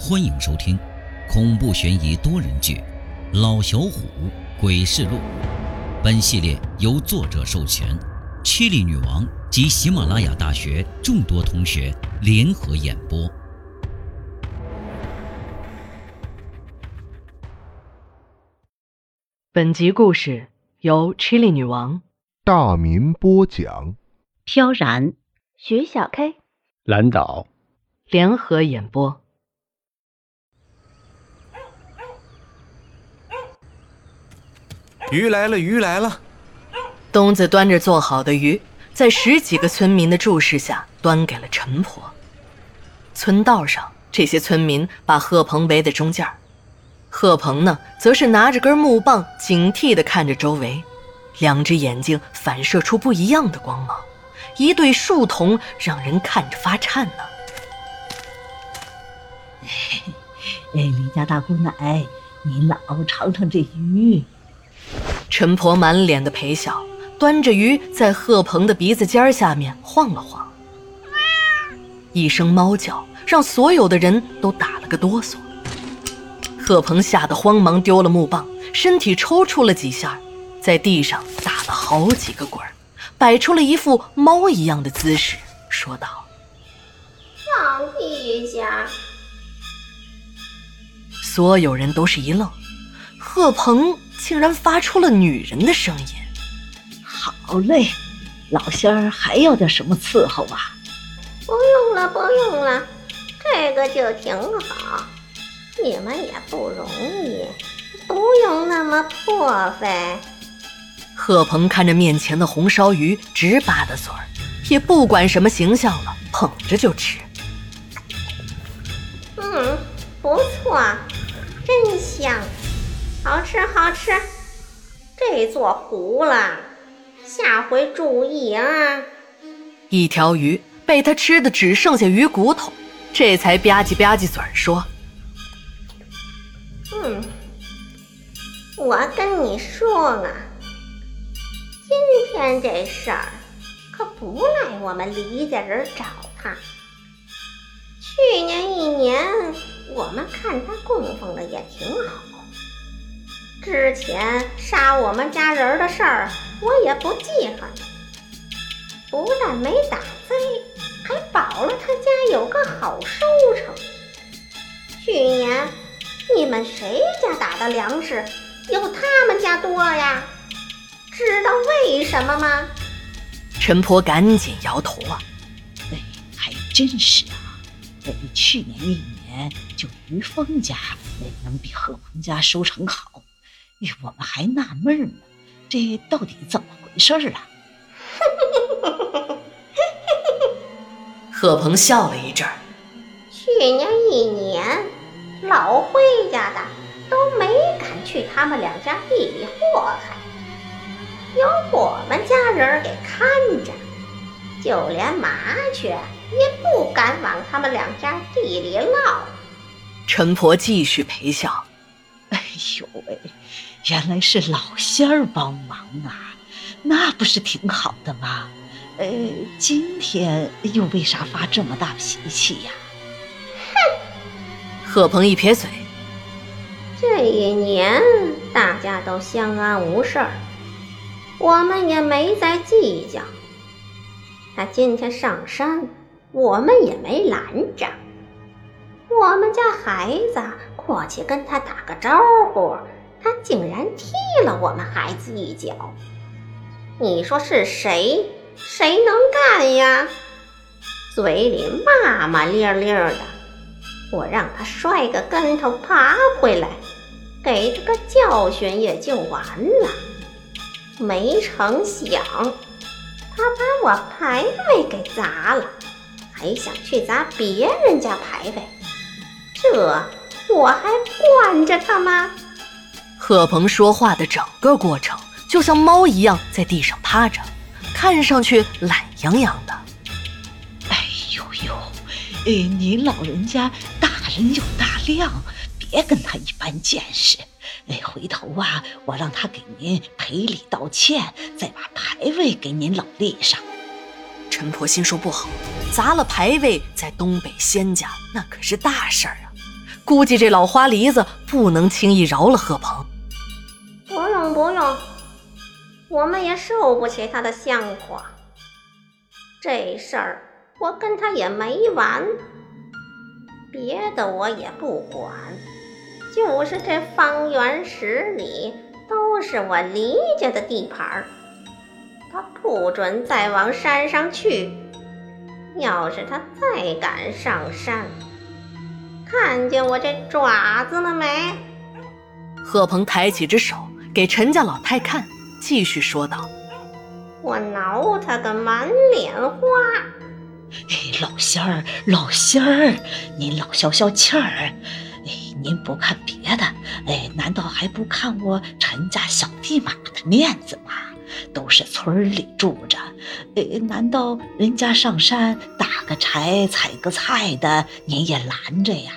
欢迎收听恐怖悬疑多人剧《老小虎鬼事录》。本系列由作者授权，七里女王及喜马拉雅大学众多同学联合演播。本集故事由 Chili 女王大民播讲，飘然徐小 K 蓝岛联合演播。鱼来了，鱼来了！东子端着做好的鱼，在十几个村民的注视下端给了陈婆。村道上，这些村民把贺鹏围在中间儿，贺鹏呢，则是拿着根木棒，警惕地看着周围，两只眼睛反射出不一样的光芒，一对树瞳让人看着发颤呢。哎，李家大姑奶，您老尝尝这鱼。陈婆满脸的陪笑，端着鱼在贺鹏的鼻子尖儿下面晃了晃。一声猫叫，让所有的人都打了个哆嗦。贺鹏吓得慌忙丢了木棒，身体抽搐了几下，在地上打了好几个滚儿，摆出了一副猫一样的姿势，说道：“放屁一下。”所有人都是一愣，贺鹏。竟然发出了女人的声音。好嘞，老仙儿还要点什么伺候啊？不用了，不用了，这个就挺好。你们也不容易，不用那么破费。贺鹏看着面前的红烧鱼，直吧嗒嘴儿，也不管什么形象了，捧着就吃。嗯，不错，真香。好吃好吃，这座糊了，下回注意啊！一条鱼被他吃的只剩下鱼骨头，这才吧唧吧唧嘴说：“嗯，我跟你说啊，今天这事儿可不赖我们李家人找他。去年一年，我们看他供奉的也挺好。”之前杀我们家人的事儿，我也不记恨。不但没打贼，还保了他家有个好收成。去年你们谁家打的粮食有他们家多呀？知道为什么吗？陈婆赶紧摇头啊！哎，还真是啊！哎，去年那一年就于峰家能比贺鹏家收成好。我们还纳闷呢，这到底怎么回事啊？贺鹏笑了一阵儿。去年一年，老辉家的都没敢去他们两家地里祸害，有我们家人给看着，就连麻雀也不敢往他们两家地里落。陈婆继续陪笑。哎呦喂！原来是老仙儿帮忙啊，那不是挺好的吗？呃，今天又为啥发这么大脾气呀？哼！贺鹏一撇嘴，这一年大家都相安无事儿，我们也没再计较。他今天上山，我们也没拦着。我们家孩子过去跟他打个招呼。他竟然踢了我们孩子一脚，你说是谁？谁能干呀？嘴里骂骂咧咧的，我让他摔个跟头爬回来，给他个教训也就完了。没成想，他把我牌位给砸了，还想去砸别人家牌位，这我还惯着他吗？贺鹏说话的整个过程，就像猫一样在地上趴着，看上去懒洋洋的。哎呦呦，哎，您老人家大人有大量，别跟他一般见识。哎，回头啊，我让他给您赔礼道歉，再把牌位给您老立上。陈婆心说不好，砸了牌位，在东北仙家那可是大事儿啊。估计这老花梨子不能轻易饶了贺鹏。我们也受不起他的香火。这事儿我跟他也没完，别的我也不管，就是这方圆十里都是我黎家的地盘儿，他不准再往山上去。要是他再敢上山，看见我这爪子了没？贺鹏抬起只手给陈家老太看，继续说道：“我挠他个满脸花。”哎，老仙儿，老仙儿，您老消消气儿。哎，您不看别的，哎，难道还不看我陈家小弟马的面子吗？都是村里住着，哎，难道人家上山打个柴、采个菜的，您也拦着呀？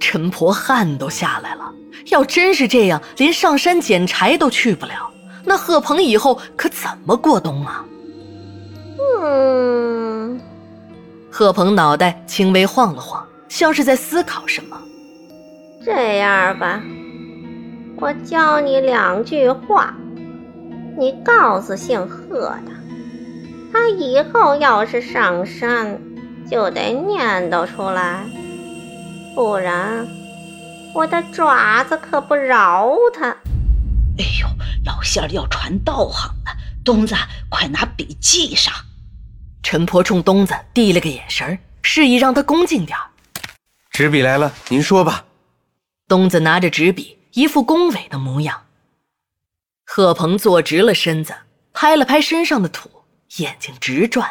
陈婆汗都下来了。要真是这样，连上山捡柴都去不了，那贺鹏以后可怎么过冬啊？嗯，贺鹏脑袋轻微晃了晃，像是在思考什么。这样吧，我教你两句话。你告诉姓贺的，他以后要是上山，就得念叨出来，不然我的爪子可不饶他。哎呦，老仙儿要传道行了，东子，快拿笔记上。陈婆冲东子递了个眼神，示意让他恭敬点纸笔来了，您说吧。东子拿着纸笔，一副恭维的模样。贺鹏坐直了身子，拍了拍身上的土，眼睛直转。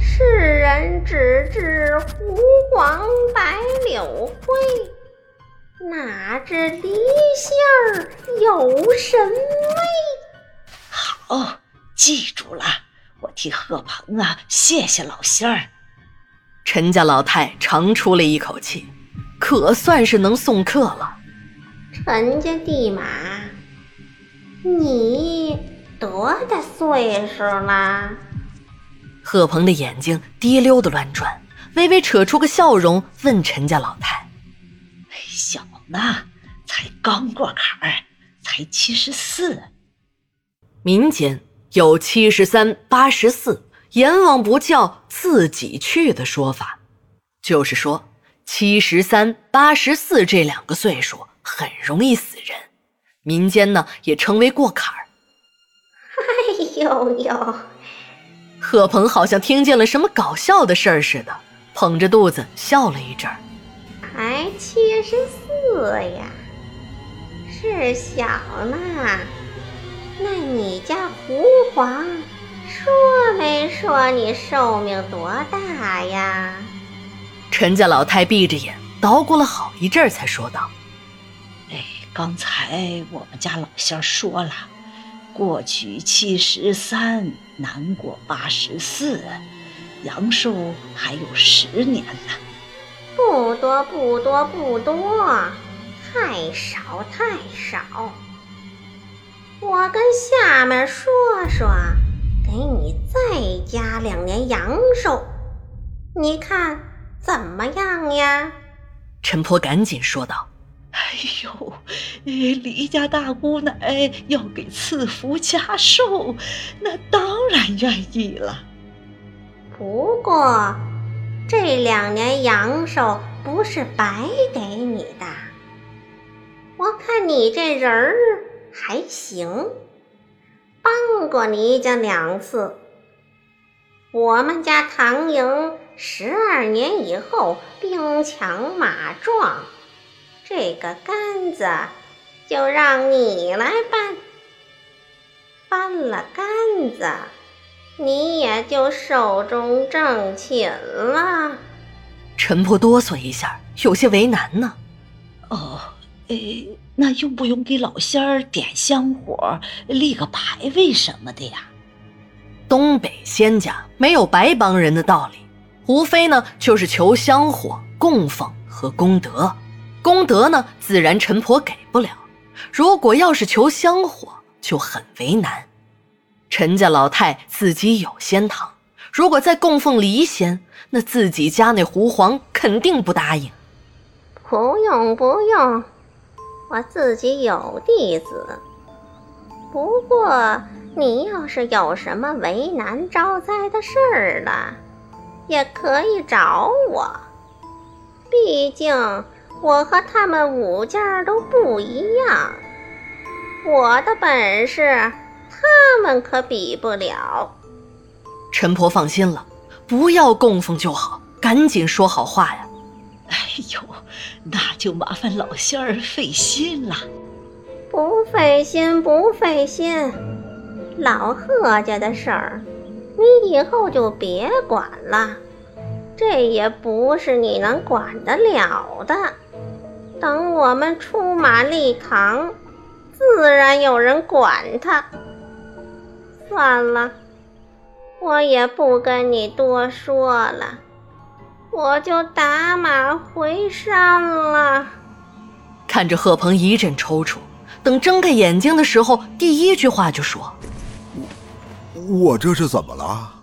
世人只知湖黄白柳灰，哪知梨馅儿有神味？好，记住了，我替贺鹏啊，谢谢老仙儿。陈家老太长出了一口气，可算是能送客了。陈家地马。你多大岁数了？贺鹏的眼睛滴溜的乱转，微微扯出个笑容，问陈家老太：“小呢，才刚过坎儿，才七十四。民间有七十三、八十四，阎王不叫自己去的说法，就是说七十三、八十四这两个岁数很容易死人。”民间呢也称为过坎儿。哎呦呦！贺鹏好像听见了什么搞笑的事儿似的，捧着肚子笑了一阵儿。才七十四呀，是小呢。那你家胡皇说没说你寿命多大呀？陈家老太闭着眼捣鼓了好一阵儿，才说道。哎刚才我们家老仙儿说了，过去七十三，难过八十四，阳寿还有十年呢。不多不多不多，太少太少。我跟下面说说，给你再加两年阳寿，你看怎么样呀？陈婆赶紧说道。哎呦，李家大姑奶要给赐福加寿，那当然愿意了。不过这两年阳寿不是白给你的，我看你这人儿还行，帮过你家两次。我们家唐营十二年以后兵强马壮。这个杆子就让你来搬，搬了杆子，你也就寿终正寝了。陈婆哆嗦一下，有些为难呢。哦，诶，那用不用给老仙儿点香火、立个牌位什么的呀？东北仙家没有白帮人的道理，无非呢就是求香火、供奉和功德。功德呢，自然陈婆给不了。如果要是求香火，就很为难。陈家老太自己有仙堂，如果再供奉离仙，那自己家那狐皇肯定不答应。不用不用，我自己有弟子。不过你要是有什么为难招灾的事儿了，也可以找我。毕竟我和他们五家都不一样，我的本事他们可比不了。陈婆放心了，不要供奉就好，赶紧说好话呀。哎呦，那就麻烦老仙儿费心了。不费心，不费心。老贺家的事儿，你以后就别管了，这也不是你能管得了的。等我们出马立堂，自然有人管他。算了，我也不跟你多说了。我就打马回山了。看着贺鹏一阵抽搐，等睁开眼睛的时候，第一句话就说：“我我这是怎么了？”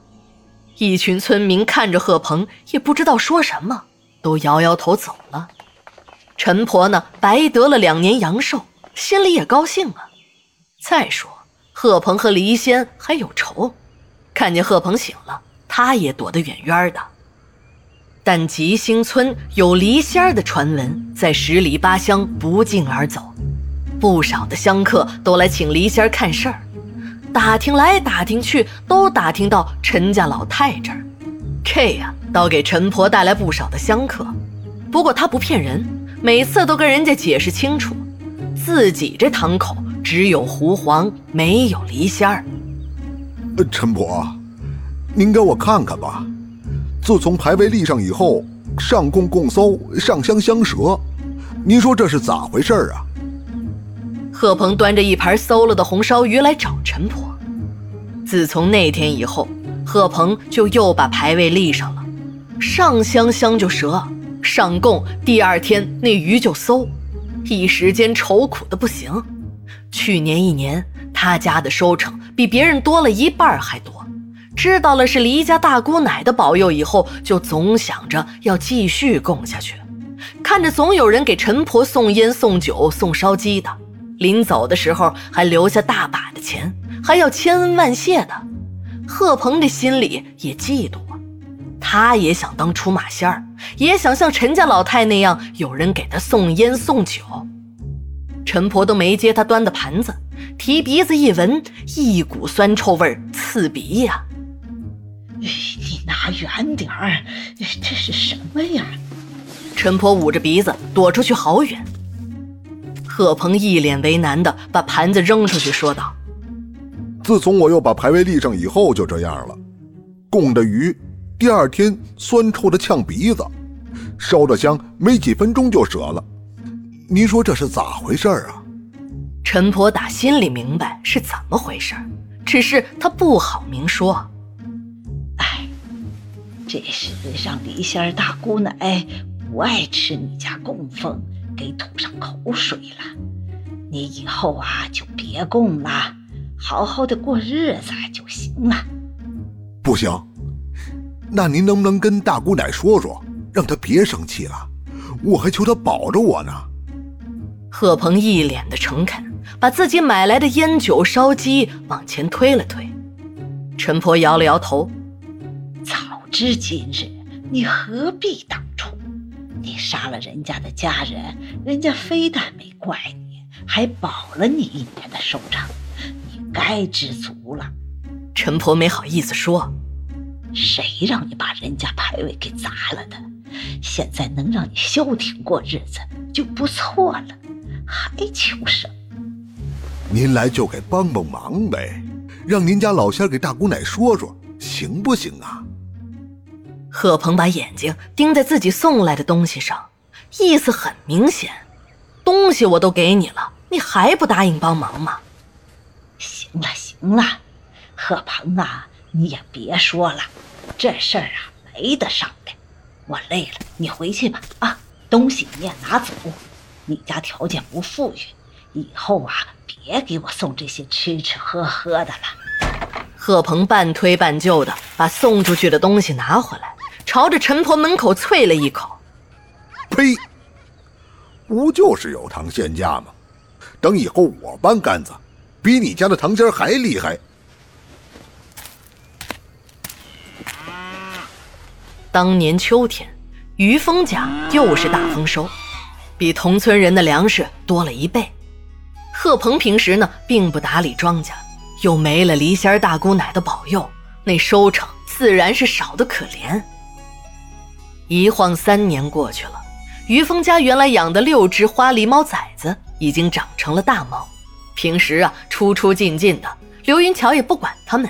一群村民看着贺鹏，也不知道说什么，都摇摇头走了。陈婆呢，白得了两年阳寿，心里也高兴啊。再说，贺鹏和黎仙还有仇，看见贺鹏醒了，他也躲得远远的。但吉星村有黎仙的传闻在十里八乡不胫而走，不少的香客都来请黎仙看事儿，打听来打听去，都打听到陈家老太这儿。这呀，倒给陈婆带来不少的香客。不过他不骗人，每次都跟人家解释清楚，自己这堂口只有狐黄，没有离仙儿。陈婆，您给我看看吧。自从牌位立上以后，上供供搜，上香香蛇，您说这是咋回事啊？贺鹏端着一盘馊了的红烧鱼来找陈婆。自从那天以后，贺鹏就又把牌位立上了，上香香就折，上供第二天那鱼就馊，一时间愁苦的不行。去年一年，他家的收成比别人多了一半还多。知道了是黎家大姑奶的保佑以后，就总想着要继续供下去。看着总有人给陈婆送烟、送酒、送烧鸡的，临走的时候还留下大把的钱，还要千恩万谢的。贺鹏这心里也嫉妒啊，他也想当出马仙儿，也想像陈家老太那样有人给他送烟送酒。陈婆都没接他端的盘子，提鼻子一闻，一股酸臭味刺鼻呀。你拿远点儿，这是什么呀？陈婆捂着鼻子躲出去好远。贺鹏一脸为难的把盘子扔出去，说道：“自从我又把牌位立上以后，就这样了。供着鱼，第二天酸臭的呛鼻子；烧着香，没几分钟就折了。您说这是咋回事啊？”陈婆打心里明白是怎么回事，只是她不好明说。哎这是让李仙儿大姑奶不爱吃你家供奉，给吐上口水了。你以后啊就别供了，好好的过日子就行了。不行，那您能不能跟大姑奶说说，让她别生气了？我还求她保着我呢。贺鹏一脸的诚恳，把自己买来的烟酒烧鸡往前推了推。陈婆摇了摇头。早知今日，你何必当初？你杀了人家的家人，人家非但没怪你，还保了你一年的收成，你该知足了。陈婆没好意思说：“谁让你把人家牌位给砸了的？现在能让你消停过日子就不错了，还求什么？您来就给帮帮忙呗，让您家老仙给大姑奶说说，行不行啊？”贺鹏把眼睛盯在自己送来的东西上，意思很明显：东西我都给你了，你还不答应帮忙吗？行了行了，贺鹏啊，你也别说了，这事儿啊没得商量。我累了，你回去吧。啊，东西你也拿走。你家条件不富裕，以后啊别给我送这些吃吃喝喝的了。贺鹏半推半就的把送出去的东西拿回来。朝着陈婆门口啐了一口，呸！不就是有糖限价吗？等以后我搬杆子，比你家的糖仙还厉害。当年秋天，于峰家又是大丰收，比同村人的粮食多了一倍。贺鹏平时呢，并不打理庄稼，又没了梨仙大姑奶的保佑，那收成自然是少得可怜。一晃三年过去了，于峰家原来养的六只花狸猫崽子已经长成了大猫，平时啊出出进进的，刘云桥也不管他们。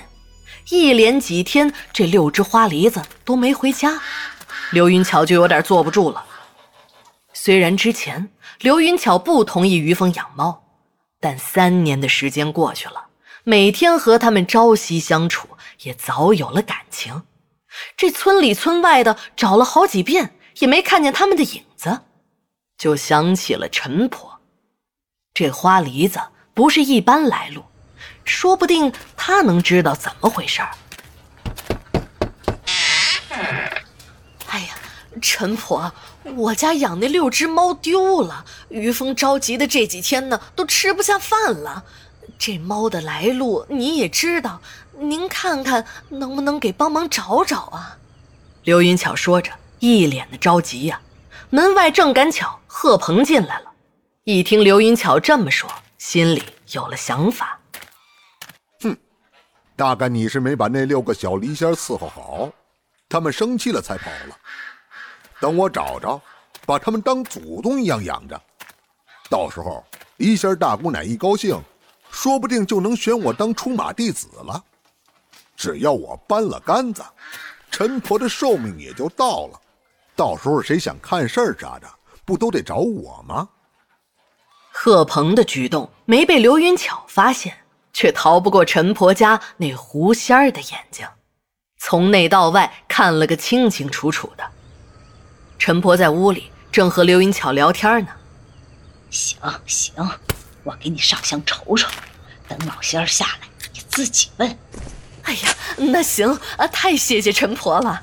一连几天，这六只花狸子都没回家，刘云巧就有点坐不住了。虽然之前刘云巧不同意于峰养猫，但三年的时间过去了，每天和他们朝夕相处，也早有了感情。这村里村外的找了好几遍，也没看见他们的影子，就想起了陈婆。这花梨子不是一般来路。说不定他能知道怎么回事儿。哎呀，陈婆，我家养那六只猫丢了，于峰着急的这几天呢，都吃不下饭了。这猫的来路你也知道，您看看能不能给帮忙找找啊？刘云巧说着，一脸的着急呀。门外正赶巧贺鹏进来了，一听刘云巧这么说，心里有了想法。哼大概你是没把那六个小狸仙伺候好，他们生气了才跑了。等我找着，把他们当祖宗一样养着，到时候一仙大姑奶一高兴，说不定就能选我当出马弟子了。只要我搬了杆子，陈婆的寿命也就到了。到时候谁想看事儿啥的，不都得找我吗？贺鹏的举动没被刘云巧发现。却逃不过陈婆家那狐仙儿的眼睛，从内到外看了个清清楚楚的。陈婆在屋里正和刘云巧聊天呢。行行，我给你上香瞅瞅，等老仙儿下来，你自己问。哎呀，那行啊，太谢谢陈婆了。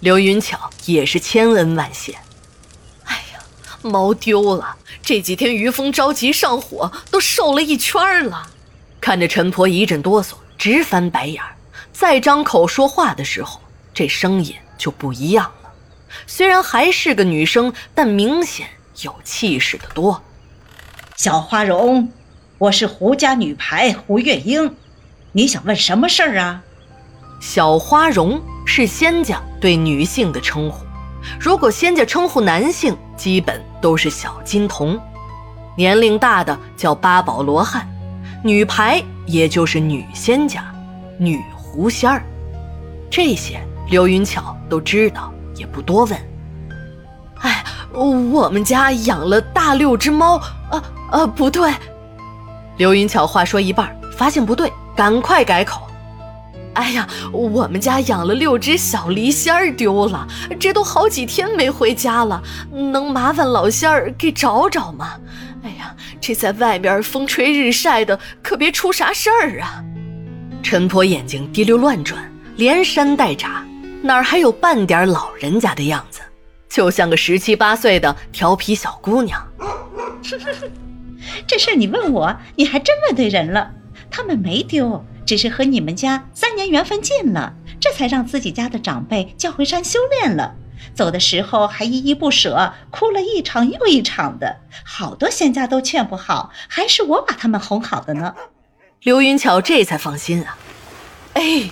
刘云巧也是千恩万谢。哎呀，猫丢了，这几天于峰着急上火，都瘦了一圈了。看着陈婆一阵哆嗦，直翻白眼儿，再张口说话的时候，这声音就不一样了。虽然还是个女生，但明显有气势的多。小花荣，我是胡家女排胡月英，你想问什么事儿啊？小花荣是仙家对女性的称呼，如果仙家称呼男性，基本都是小金童，年龄大的叫八宝罗汉。女排也就是女仙家，女狐仙儿，这些刘云巧都知道，也不多问。哎，我们家养了大六只猫，啊啊，不对。刘云巧话说一半，发现不对，赶快改口。哎呀，我们家养了六只小狸仙儿丢了，这都好几天没回家了，能麻烦老仙儿给找找吗？哎呀，这在外面风吹日晒的，可别出啥事儿啊！陈婆眼睛滴溜乱转，连扇带眨，哪儿还有半点老人家的样子，就像个十七八岁的调皮小姑娘。这事你问我，你还真问对人了。他们没丢，只是和你们家三年缘分尽了，这才让自己家的长辈叫回山修炼了。走的时候还依依不舍，哭了一场又一场的，好多仙家都劝不好，还是我把他们哄好的呢。刘云巧这才放心啊，哎，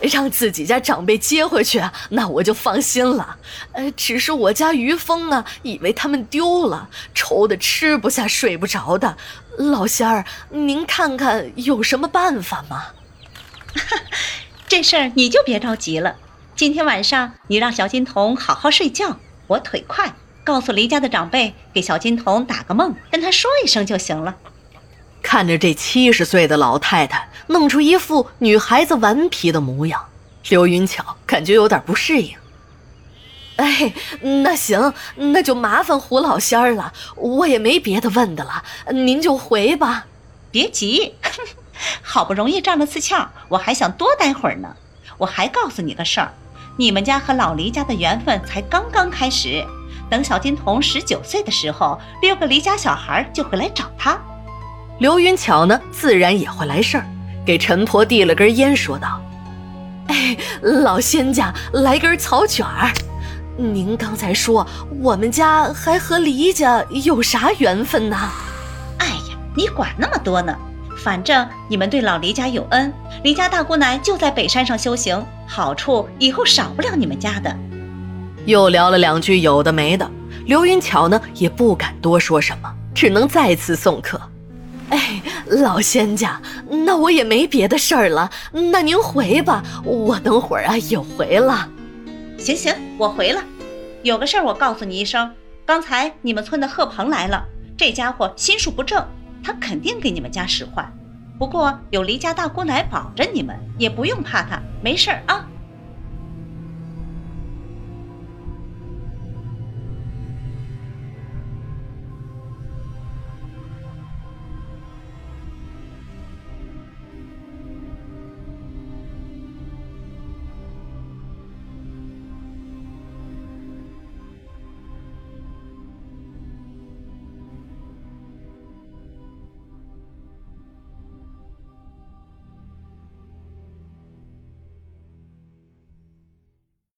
让自己家长辈接回去，那我就放心了。呃，只是我家于峰啊，以为他们丢了，愁得吃不下睡不着的。老仙儿，您看看有什么办法吗？这事儿你就别着急了。今天晚上你让小金童好好睡觉，我腿快，告诉黎家的长辈，给小金童打个梦，跟他说一声就行了。看着这七十岁的老太太弄出一副女孩子顽皮的模样，刘云巧感觉有点不适应。哎，那行，那就麻烦胡老仙儿了，我也没别的问的了，您就回吧。别急，好不容易胀了次窍，我还想多待会儿呢。我还告诉你个事儿。你们家和老黎家的缘分才刚刚开始，等小金童十九岁的时候，六个黎家小孩就会来找他。刘云巧呢，自然也会来事儿，给陈婆递了根烟，说道：“哎，老仙家，来根草卷儿。您刚才说我们家还和黎家有啥缘分呢？哎呀，你管那么多呢？反正你们对老黎家有恩，黎家大姑奶就在北山上修行，好处以后少不了你们家的。”又聊了两句有的没的，刘云巧呢也不敢多说什么，只能再次送客。哎，老仙家，那我也没别的事儿了，那您回吧，我等会儿啊也回了。行行，我回了。有个事儿我告诉你一声，刚才你们村的贺鹏来了，这家伙心术不正，他肯定给你们家使坏。不过有黎家大姑奶保着你们，也不用怕他，没事儿啊。